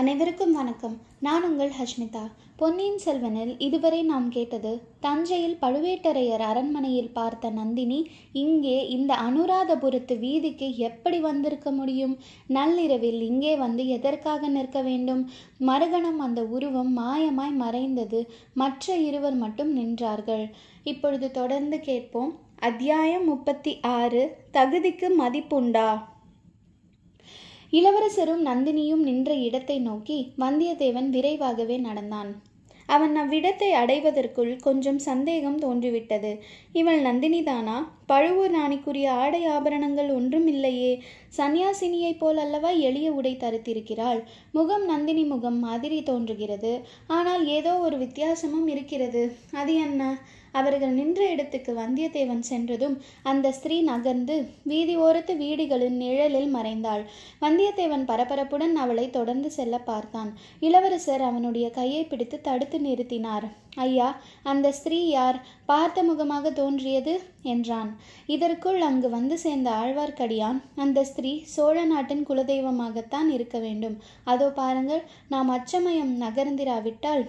அனைவருக்கும் வணக்கம். நான் உங்கள் ஹஷ்மிதா. பொன்னியின் செல்வனில் இதுவரை நாம் கேட்டது தஞ்சையில் பழுவேட்டரையர் அரண்மனையில் பார்த்த நந்தினி இங்கே இந்த அனுராதபுரத்து வீதிக்கு எப்படி வந்திருக்க முடியும்? நள்ளிரவில் இங்கே வந்து எதற்காக நிற்க வேண்டும்? மறுகணம் அந்த உருவம் மாயமாய் மறைந்தது. மற்ற இருவர் மட்டும் நின்றார்கள். இப்பொழுது தொடர்ந்து கேட்போம். அத்தியாயம் முப்பத்தி ஆறு தகுதிக்கு மதிப்புண்டா? இளவரசரும் நந்தினியும் நின்ற இடத்தை நோக்கி வந்தியத்தேவன் விரைவாகவே நடந்தான். அவன் அவ்விடத்தை அடைவதற்குள் கொஞ்சம் சந்தேகம் தோன்றிவிட்டது. இவள் நந்தினிதானா? பழுவூர் ராணிக்குரிய ஆடை ஆபரணங்கள் ஒன்றும் இல்லையே சந்நியாசினியைப் போல் அல்லவா எளிய உடை தரித்திருக்கிறாள்? முகம் நந்தினி முகம் மாதிரி தோன்றுகிறது. ஆனால் ஏதோ ஒரு வித்தியாசமும் இருக்கிறது. அது என்ன? அவர்கள் நின்ற இடத்துக்கு வந்தியத்தேவன் சென்றதும் அந்த ஸ்திரீ நகர்ந்து வீதி ஓரத்து வீடுகளின் நிழலில் மறைந்தாள். வந்தியத்தேவன் பரபரப்புடன் அவளை தொடர்ந்து செல்ல பார்த்தான். இளவரசர் அவனுடைய கையை பிடித்து தடுத்து நிறுத்தினார். ஐயா அந்த ஸ்திரீ யார்? பார்த்த முகமாக தோன்றியது? என்றான். இதற்குள் அங்கு வந்து சேர்ந்த ஆழ்வார்க்கடியான் அந்த ஸ்திரீ சோழ நாட்டின் குலதெய்வமாகத்தான் இருக்க வேண்டும். அதோ பாருங்கள் நாம் அச்சமயம் நகர்ந்திராவிட்டால்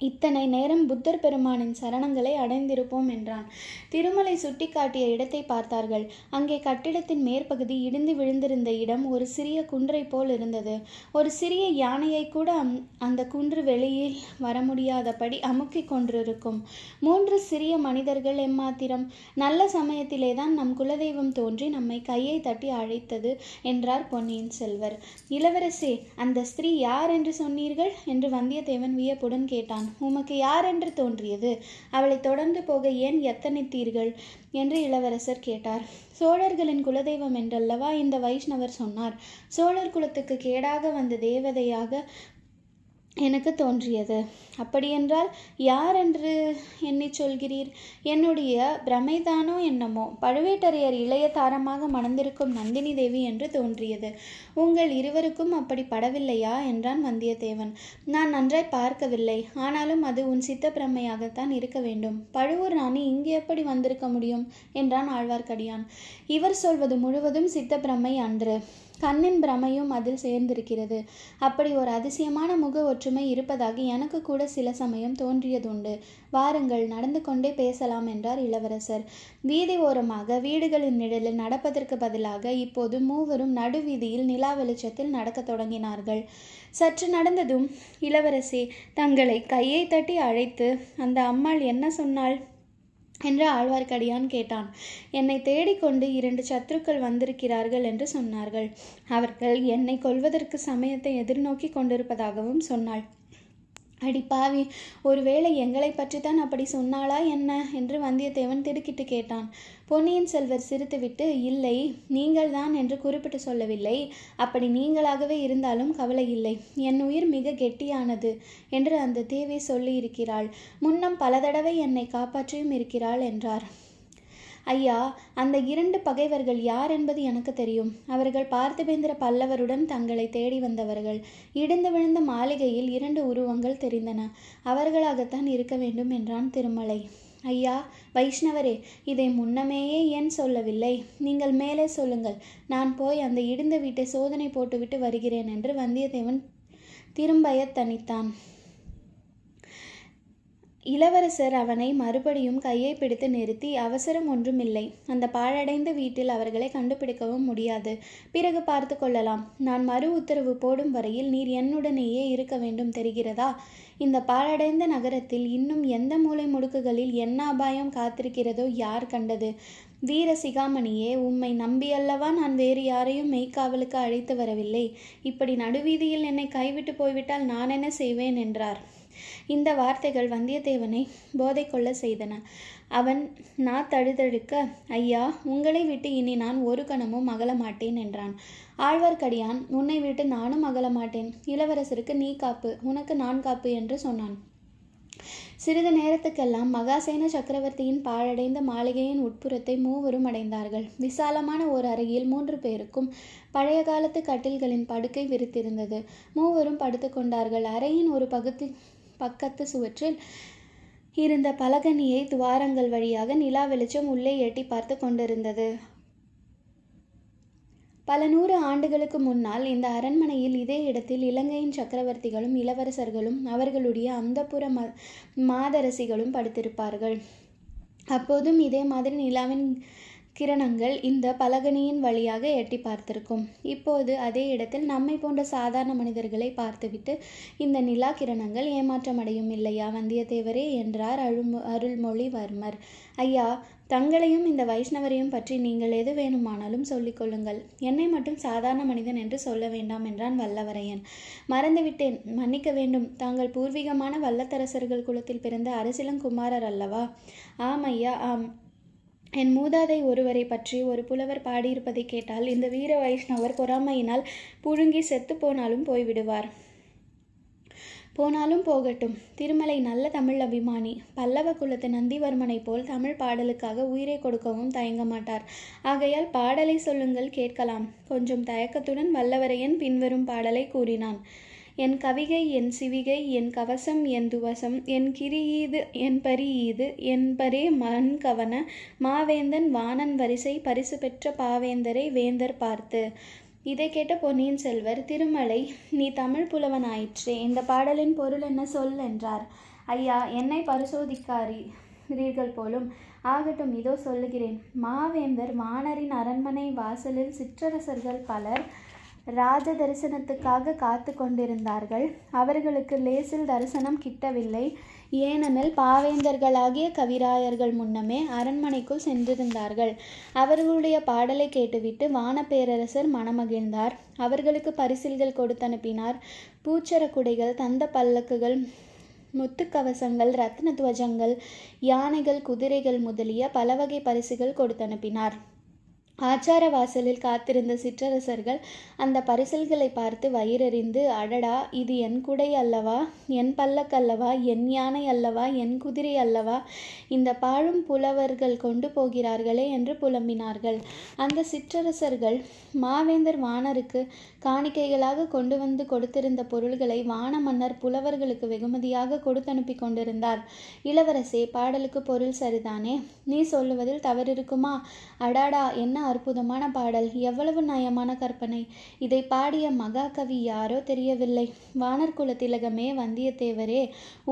இத்தனை நேரம் புத்தர் பெருமானின் சரணங்களை அடைந்திருப்போம் என்றான். திருமலை சுட்டிக்காட்டிய இடத்தை பார்த்தார்கள். அங்கே கட்டிடத்தின் மேற்பகுதி இடிந்து விழுந்திருந்த இடம் ஒரு சிறிய குன்றை போல் இருந்தது. ஒரு சிறிய யானையை கூட அந்த குன்று வெளியில் வர முடியாதபடி அமுக்கி கொண்டிருக்கும். மூன்று சிறிய மனிதர்கள் எம்மாத்திரம் நல்ல சமயத்திலே தான் நம் குலதெய்வம் தோன்றி நம்மை கையை தட்டி அழைத்தது என்றார் பொன்னியின் செல்வர். இளவரசே அந்த ஸ்திரீ யார் என்று சொன்னீர்கள்? என்று வந்தியத்தேவன் வியப்புடன் கேட்டான். உமக்கு யார் என்று தோன்றியது? அவளை தொடர்ந்து போக ஏன் எத்தனைத்தீர்கள் என்று இளவரசர் கேட்டார். சோழர்களின் குலதெய்வம் என்றல்லவா? இந்த வைஷ்ணவர் சொன்னார். சோழர் குலத்துக்கு கேடாக வந்த தேவதையாக எனக்கு தோன்றியது. அப்படியென்றால் யார் என்று எண்ணி சொல்கிறீர்? என்னுடைய பிரமைதானோ என்னமோ? பழுவேட்டரையர் இளைய தாரமாக மணந்திருக்கும் நந்தினி தேவி என்று தோன்றியது. உங்கள் இருவருக்கும் அப்படி படவில்லையா? என்றான் வந்தியத்தேவன். நான் நன்றாய் பார்க்கவில்லை. ஆனாலும் அது உன் சித்த பிரமையாகத்தான் இருக்க வேண்டும். பழுவூர் ராணி இங்கு எப்படி வந்திருக்க முடியும்? என்றான் ஆழ்வார்க்கடியான். இவர் சொல்வது முழுவதும் சித்த பிரமை அன்று. கண்ணின் பிரமையும் அதில் சேர்ந்திருக்கிறது. அப்படி ஒரு அதிசயமான முக ஒற்றுமை இருப்பதாக எனக்கு கூட சில சமயம் தோன்றியதுண்டு. வாருங்கள் நடந்து கொண்டே பேசலாம் என்றார் இளவரசர். வீதி ஓரமாக வீடுகளின் நிழலில் நடப்பதற்கு பதிலாக இப்போது மூவரும் நடுவீதியில் நிலா வெளிச்சத்தில் நடக்கத் தொடங்கினார்கள். சற்று நடந்ததும் இளவரசி தங்களை கையை தட்டி அழைத்து அந்த அம்மாள் என்ன சொன்னாள்? என்று ஆழ்வார்க்கடியான் கேட்டான். என்னை தேடிக்கொண்டு இரண்டு சத்துருக்கள் வந்திருக்கிறார்கள் என்று சொன்னார்கள். அவர்கள் என்னை கொல்வதற்கு சமயத்தை எதிர்நோக்கி கொண்டிருப்பதாகவும் சொன்னாள். அடி பாவி ஒருவேளை எங்களை பற்றித்தான் அப்படி சொன்னாளா என்ன? என்று வந்தியத்தேவன் திடுக்கிட்டு கேட்டான். பொன்னியின் செல்வர் சிரித்துவிட்டு இல்லை நீங்கள் தான் என்று குறிப்பிட்டு சொல்லவில்லை. அப்படி நீங்களாகவே இருந்தாலும் கவலை இல்லை. என் உயிர் மிக கெட்டியானது என்று அந்த தேவி சொல்லியிருக்கிறாள். முன்னம் பல தடவை என்னை காப்பாற்றியும் இருக்கிறாள் என்றார். ஐயா அந்த இரண்டு பகைவர்கள் யார் என்பது எனக்கு தெரியும். அவர்கள் பார்த்திபேந்திர பல்லவருடன் தங்களை தேடி வந்தவர்கள். இடிந்து விழுந்த மாளிகையில் இரண்டு உருவங்கள் தெரிந்தன. அவர்களாகத்தான் இருக்க வேண்டும் என்றான் திருமலை. ஐயா வைஷ்ணவரே இதை முன்னமேயே ஏன் சொல்லவில்லை? நீங்கள் மேலே சொல்லுங்கள். நான் போய் அந்த இடிந்த வீட்டை சோதனை போட்டுவிட்டு வருகிறேன் என்று வந்தியத்தேவன் திரும்பய தனித்தான் இளவரசர் அவனை மறுபடியும் கையை பிடித்து நிறுத்தி அவசரம் ஒன்றுமில்லை. அந்த பாழடைந்த வீட்டில் அவர்களை கண்டுபிடிக்கவும் முடியாது. பிறகு பார்த்து கொள்ளலாம். நான் மறு உத்தரவு போடும் வரையில் நீர் என்னுடனேயே இருக்க வேண்டும் தெரிகிறதா? இந்த பாழடைந்த நகரத்தில் இன்னும் எந்த மூலை முடுக்குகளில் என்ன அபாயம் காத்திருக்கிறதோ யார் கண்டது? வீர சிகாமணியே உம்மை நம்பியல்லவா நான் வேறு யாரையும் மெய்க்காவலுக்கு அழைத்து வரவில்லை. இப்படி நடுவீதியில் என்னை கைவிட்டு போய்விட்டால் நான் என்ன செய்வேன்? என்றார். இந்த வார்த்தைகள் வந்தியத்தேவனை போதை கொள்ள செய்தன. அவன் நா தழுதழுக்க ஐயா உங்களை விட்டு இனி நான் ஒரு கணமும் அகல மாட்டேன் என்றான். ஆழ்வார்க்கடியான் உன்னை விட்டு நானும் அகல மாட்டேன் இளவரசருக்கு நீ காப்பு உனக்கு நான் காப்பு என்று சொன்னான். சிறிது நேரத்துக்கெல்லாம் மகாசேன சக்கரவர்த்தியின் பாழடைந்த மாளிகையின் உட்புறத்தை மூவரும் அடைந்தார்கள். விசாலமான ஓர் அறையில் மூன்று பேருக்கும் பழைய காலத்து கட்டில்களின் படுக்கை விரித்திருந்தது. மூவரும் படுத்துக்கொண்டார்கள் அறையின் ஒரு பகுதி பக்கத்து சுவற்றில் இருந்த பலகனியை துவாரங்கள் வழியாக நிலா வெளிச்சம் உள்ளே எட்டி பார்த்து கொண்டிருந்தது. பல நூறு ஆண்டுகளுக்கு முன்னால் இந்த அரண்மனையில் இதே இடத்தில் இலங்கையின் சக்கரவர்த்திகளும் இளவரசர்களும் அவர்களுடைய அந்தப்புற ம மாதரசிகளும் படுத்திருப்பார்கள். அப்போதும் இதே மாதிரி நிலாவின் கிரணங்கள் இந்த பலகனியின் வழியாக எட்டி பார்த்திருக்கும். இப்போது அதே இடத்தில் நம்மை போன்ற சாதாரண மனிதர்களை பார்த்துவிட்டு இந்த நிலா கிரணங்கள் ஏமாற்றமடையும் இல்லையா? வந்தியத்தேவரே என்றார் அருள் அருள்மொழிவர்மர். ஐயா தங்களையும் இந்த வைஷ்ணவரையும் பற்றி நீங்கள் எது வேணுமானாலும் சொல்லிக் கொள்ளுங்கள். என்னை மட்டும் சாதாரண மனிதன் என்று சொல்ல வேண்டாம் என்றான் வல்லவரையன். மறந்துவிட்டேன். மன்னிக்க வேண்டும். தாங்கள் பூர்வீகமான வல்லத்தரசர்கள் குலத்தில் பிறந்த அரசிலங்குமாரர் அல்லவா? ஆம் ஐயா ஆம். என் மூதாதை ஒருவரை பற்றி ஒரு புலவர் பாடியிருப்பதை கேட்டால் இந்த வீர வைஷ்ணவர் பொறாமையினால் புழுங்கி செத்து போனாலும் போய்விடுவார். போனாலும் போகட்டும். திருமலை நல்ல தமிழ் அபிமானி. பல்லவ குலத்து நந்திவர்மனைப் போல் தமிழ் பாடலுக்காக உயிரை கொடுக்கவும் தயங்க மாட்டார். ஆகையால் பாடலை சொல்லுங்கள் கேட்கலாம். கொஞ்சம் தயக்கத்துடன் வல்லவரையன் பின்வரும் பாடலை கூறினான். என் கவிகை என் சிவிகை என் கவசம் என் துவசம் என் கிரியீது என் பரியீது என் பரே மண் கவன மாவேந்தன் வாணன் வரிசை பரிசு பெற்ற பாவேந்தரை வேந்தர் பார்த்து. இதை கேட்ட பொன்னியின் செல்வர் திருமலை நீ தமிழ் புலவனாயிற்றே இந்த பாடலின் பொருள் என்ன சொல் என்றார். ஐயா என்னை பரிசோதிக்காரீர்கள் போலும் ஆகட்டும் இதோ சொல்லுகிறேன். மாவேந்தர் வானரின் அரண்மனை வாசலில் சிற்றரசர்கள் பலர் ராஜ தரிசனத்துக்காக காத்து கொண்டிருந்தார்கள் அவர்களுக்கு லேசில் தரிசனம் கிட்டவில்லை. ஏனெனில் பாவேந்தர்களாகிய கவிராயர்கள் முன்னமே அரண்மனைக்குள் சென்றிருந்தார்கள். அவர்களுடைய பாடலை கேட்டுவிட்டு வானப்பேரரசர் மனமகிழ்ந்தார். அவர்களுக்கு பரிசில்கள் கொடுத்தனுப்பினார். பூச்சர குடைகள் தந்த பல்லக்குகள் முத்துக்கவசங்கள் ரத்ன துவஜங்கள் யானைகள் குதிரைகள் முதலிய பல வகை பரிசுகள் கொடுத்தனுப்பினார். ஆச்சார வாசலில் காத்திருந்த சிற்றரசர்கள் அந்த பரிசல்களை பார்த்து வயிறறிந்து அடடா இது என் குடை அல்லவா? என் பல்லக்கல்லவா என் யானை அல்லவா? என் குதிரை அல்லவா? இந்த பாழும் புலவர்கள் கொண்டு போகிறார்களே என்று புலம்பினார்கள். அந்த சிற்றரசர்கள் மாவேந்தர் வானருக்கு காணிக்கைகளாக கொண்டு வந்து கொடுத்திருந்த பொருள்களை வான மன்னர் புலவர்களுக்கு வெகுமதியாக கொடுத்தனுப்பி கொண்டிருந்தார். இளவரசே பாடலுக்கு பொருள் சரிதானே? நீ சொல்லுவதில் தவறிருக்குமா? அடாடா என்ன அற்புதமான பாடல். எவ்வளவு நயமான கற்பனை. இதை பாடிய மகாகவி யாரோ தெரியவில்லை. வானர்குல திலகமே வந்தியத்தேவரே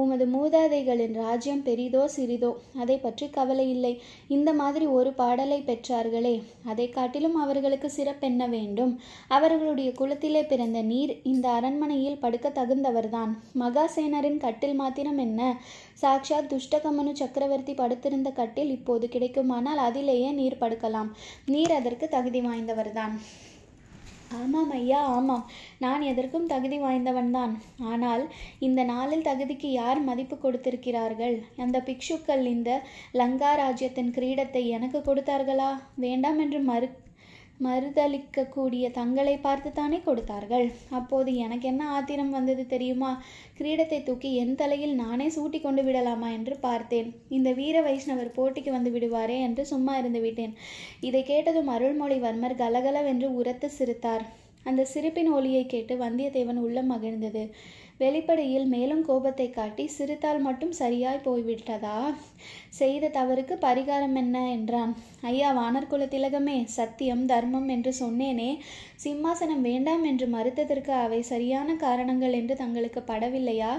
உமது மூதாதைகளின் ராஜ்யம் பெரிதோ சிறிதோ அதை பற்றி கவலை இல்லை. இந்த மாதிரி ஒரு பாடலை பெற்றார்களே அதை காட்டிலும் அவர்களுக்கு சிறப்பென்ன வேண்டும்? அவர்களுடைய குலத்திலே பிறந்த நீர் இந்த அரண்மனையில் படுக்க தகுந்தவர்தான். மகாசேனரின் கட்டில் மாத்திரம் என்ன? சாக்ஷாத் துஷ்டகமனு சக்கரவர்த்தி படுத்திருந்த கட்டில் இப்போது கிடைக்குமானால் அதிலேயே நீர் படுக்கலாம். நீர் அதற்கு தகுதி வாய்ந்தவர்தான். ஆமாம் ஐயா ஆமாம். நான் எதற்கும் தகுதி வாய்ந்தவன்தான். ஆனால் இந்த நாளில் தகுதிக்கு யார் மதிப்பு கொடுத்திருக்கிறார்கள்? அந்த பிக்ஷுக்கள் இந்த லங்கா ராஜ்யத்தின் கிரீடத்தை எனக்கு கொடுத்தார்களா? வேண்டாம் என்று மறு மறுதளிக்கக்கூடிய தங்களை பார்த்து தானே கொடுத்தார்கள். அப்போது எனக்கு என்ன ஆத்திரம் வந்தது தெரியுமா? கிரீடத்தை தூக்கி என் தலையில் நானே சூட்டி கொண்டு விடலாமா என்று பார்த்தேன். இந்த வீர வைஷ்ணவர் போட்டிக்கு வந்து விடுவாரே என்று சும்மா இருந்து விட்டேன். இதை கேட்டதும் அருள்மொழிவர்மர் கலகலவென்று உரத்து சிரித்தார். அந்த சிரிப்பின் ஒலியை கேட்டு வந்தியத்தேவன் உள்ளம் மகிழ்ந்தது. வெளிப்படையில் மேலும் கோபத்தை காட்டி சிரித்தால் மட்டும் சரியாய் போய்விட்டதா? செய்த தவறுக்கு பரிகாரம் என்ன? என்றான். ஐயா வானர்குல திலகமே சத்தியம் தர்மம் என்று சொன்னேனே. சிம்மாசனம் வேண்டாம் என்று மறுத்ததற்கு அவை சரியான காரணங்கள் என்று தங்களுக்கு படவில்லையா?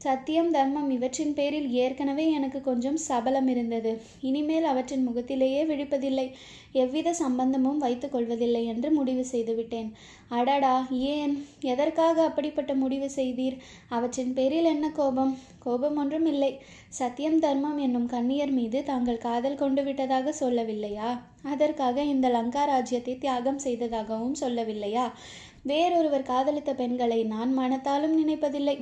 சத்தியம் தர்மம் இவற்றின் பேரில் ஏற்கனவே எனக்கு கொஞ்சம் சபலம் இருந்தது. இனிமேல் அவற்றின் முகத்திலேயே விழிப்பதில்லை. எவ்வித சம்பந்தமும் வைத்துக் கொள்வதில்லை என்று முடிவு செய்துவிட்டேன் அடடா ஏன்? எதற்காக அப்படிப்பட்ட முடிவு செய்தீர்? அவற்றின் பேரில் என்ன கோபம்? கோபம் ஒன்றும் இல்லை. சத்தியம் தர்மம் என்னும் கண்ணியர் மீது தாங்கள் காதல் கொண்டு விட்டதாக சொல்லவில்லையா? அதற்காக இந்த லங்கா ராஜ்யத்தை தியாகம் செய்ததாகவும் சொல்லவில்லையா? வேறொருவர் காதலித்த பெண்களை நான் மனத்தாலும் நினைப்பதில்லை.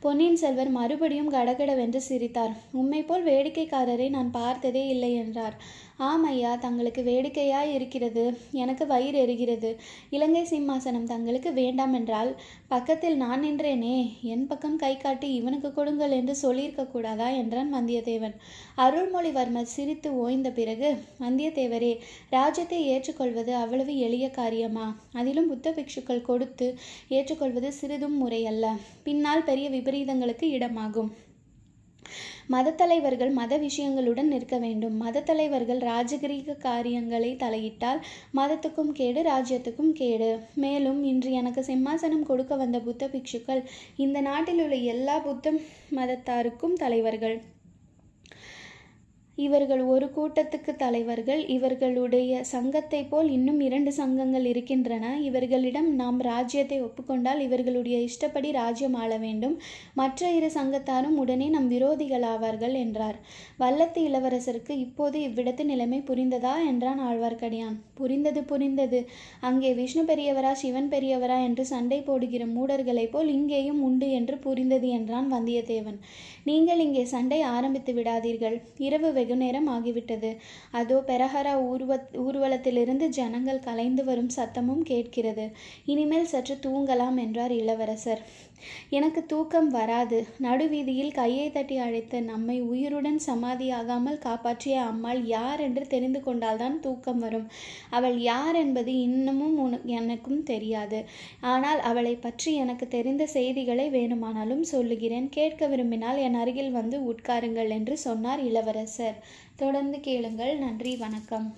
பொன்னியின் செல்வர் மறுபடியும் கடகடவென்று சிரித்தார். உம்மை போல் வேடிக்கைக்காரரை நான் பார்த்ததே இல்லை என்றார். ஆம் ஐயா தங்களுக்கு வேடிக்கையாய் இருக்கிறது. எனக்கு வயிறு எரிகிறது. இலங்கை சிம்மாசனம் தங்களுக்கு வேண்டாம் என்றால் பக்கத்தில் நான் நின்றேனே. என் பக்கம் கை காட்டி இவனுக்கு கொடுங்கள் என்று சொல்லியிருக்க கூடாதா? என்றான் வந்தியத்தேவன். அருள்மொழிவர்மர் சிரித்து ஓய்ந்த பிறகு வந்தியத்தேவரே ராஜ்யத்தை ஏற்றுக்கொள்வது அவ்வளவு எளிய காரியமா? அதிலும் புத்த பிக்ஷுக்கள் கொடுத்து ஏற்றுக்கொள்வது சிறிதும் முறையல்ல. பின்னால் பெரிய விபரீதங்களுக்கு இடமாகும். மதத்தலைவர்கள் மத விஷயங்களுடன் நிற்க வேண்டும். மதத்தலைவர்கள் ராஜகிரீக காரியங்களை தலையிட்டால் மதத்துக்கும் கேடு ராஜ்யத்துக்கும் கேடு. மேலும் இன்று எனக்கு சிம்மாசனம் கொடுக்க வந்த புத்த பிக்ஷுக்கள் இந்த நாட்டில் உள்ள எல்லா புத்த மதத்தாருக்கும் தலைவர்கள். இவர்கள் ஒரு கூட்டத்துக்கு தலைவர்கள் இவர்களுடைய சங்கத்தை போல் இன்னும் இரண்டு சங்கங்கள் இருக்கின்றன. இவர்களிடம் நாம் ராஜ்யத்தை ஒப்புக்கொண்டால் இவர்களுடைய இஷ்டப்படி ராஜ்யம் ஆள வேண்டும். மற்ற இரு சங்கத்தாரும் உடனே நம் விரோதிகளாவார்கள் என்றார். வல்லத்து இளவரசருக்கு இப்போது இவ்விடத்து நிலைமை புரிந்ததா என்றான் ஆழ்வார்க்கடியான். புரிந்தது புரிந்தது. அங்கே விஷ்ணு பெரியவரா சிவன் பெரியவரா என்று சண்டை போடுகிற மூடர்களைப் போல் இங்கேயும் உண்டு என்று புரிந்தது என்றான் வந்தியத்தேவன். நீங்கள் இங்கே சண்டை ஆரம்பித்து விடாதீர்கள். இரவு வெகு நேரம் ஆகிவிட்டது. அதோ பெரஹரா ஊர்வ ஊர்வலத்திலிருந்து ஜனங்கள் கலைந்து வரும் சத்தமும் கேட்கிறது. இனிமேல் சற்று தூங்கலாம் என்றார் இளவரசர். எனக்கு தூக்கம் வராது. நடுவீதியில் கையை தட்டி அழைத்த நம்மை உயிருடன் சமாதியாகாமல் காப்பாற்றிய அம்மாள் யார் என்று தெரிந்து கொண்டால்தான் தூக்கம் வரும். அவள் யார் என்பது இன்னமும் எனக்கும் தெரியாது. ஆனால் அவளை பற்றி எனக்கு தெரிந்த செய்திகளை வேணுமானாலும் சொல்லுகிறேன். கேட்க விரும்பினால் என் அருகில் வந்து உட்காருங்கள் என்று சொன்னார் இளவரசர். தொடர்ந்து கேளுங்கள். நன்றி. வணக்கம்.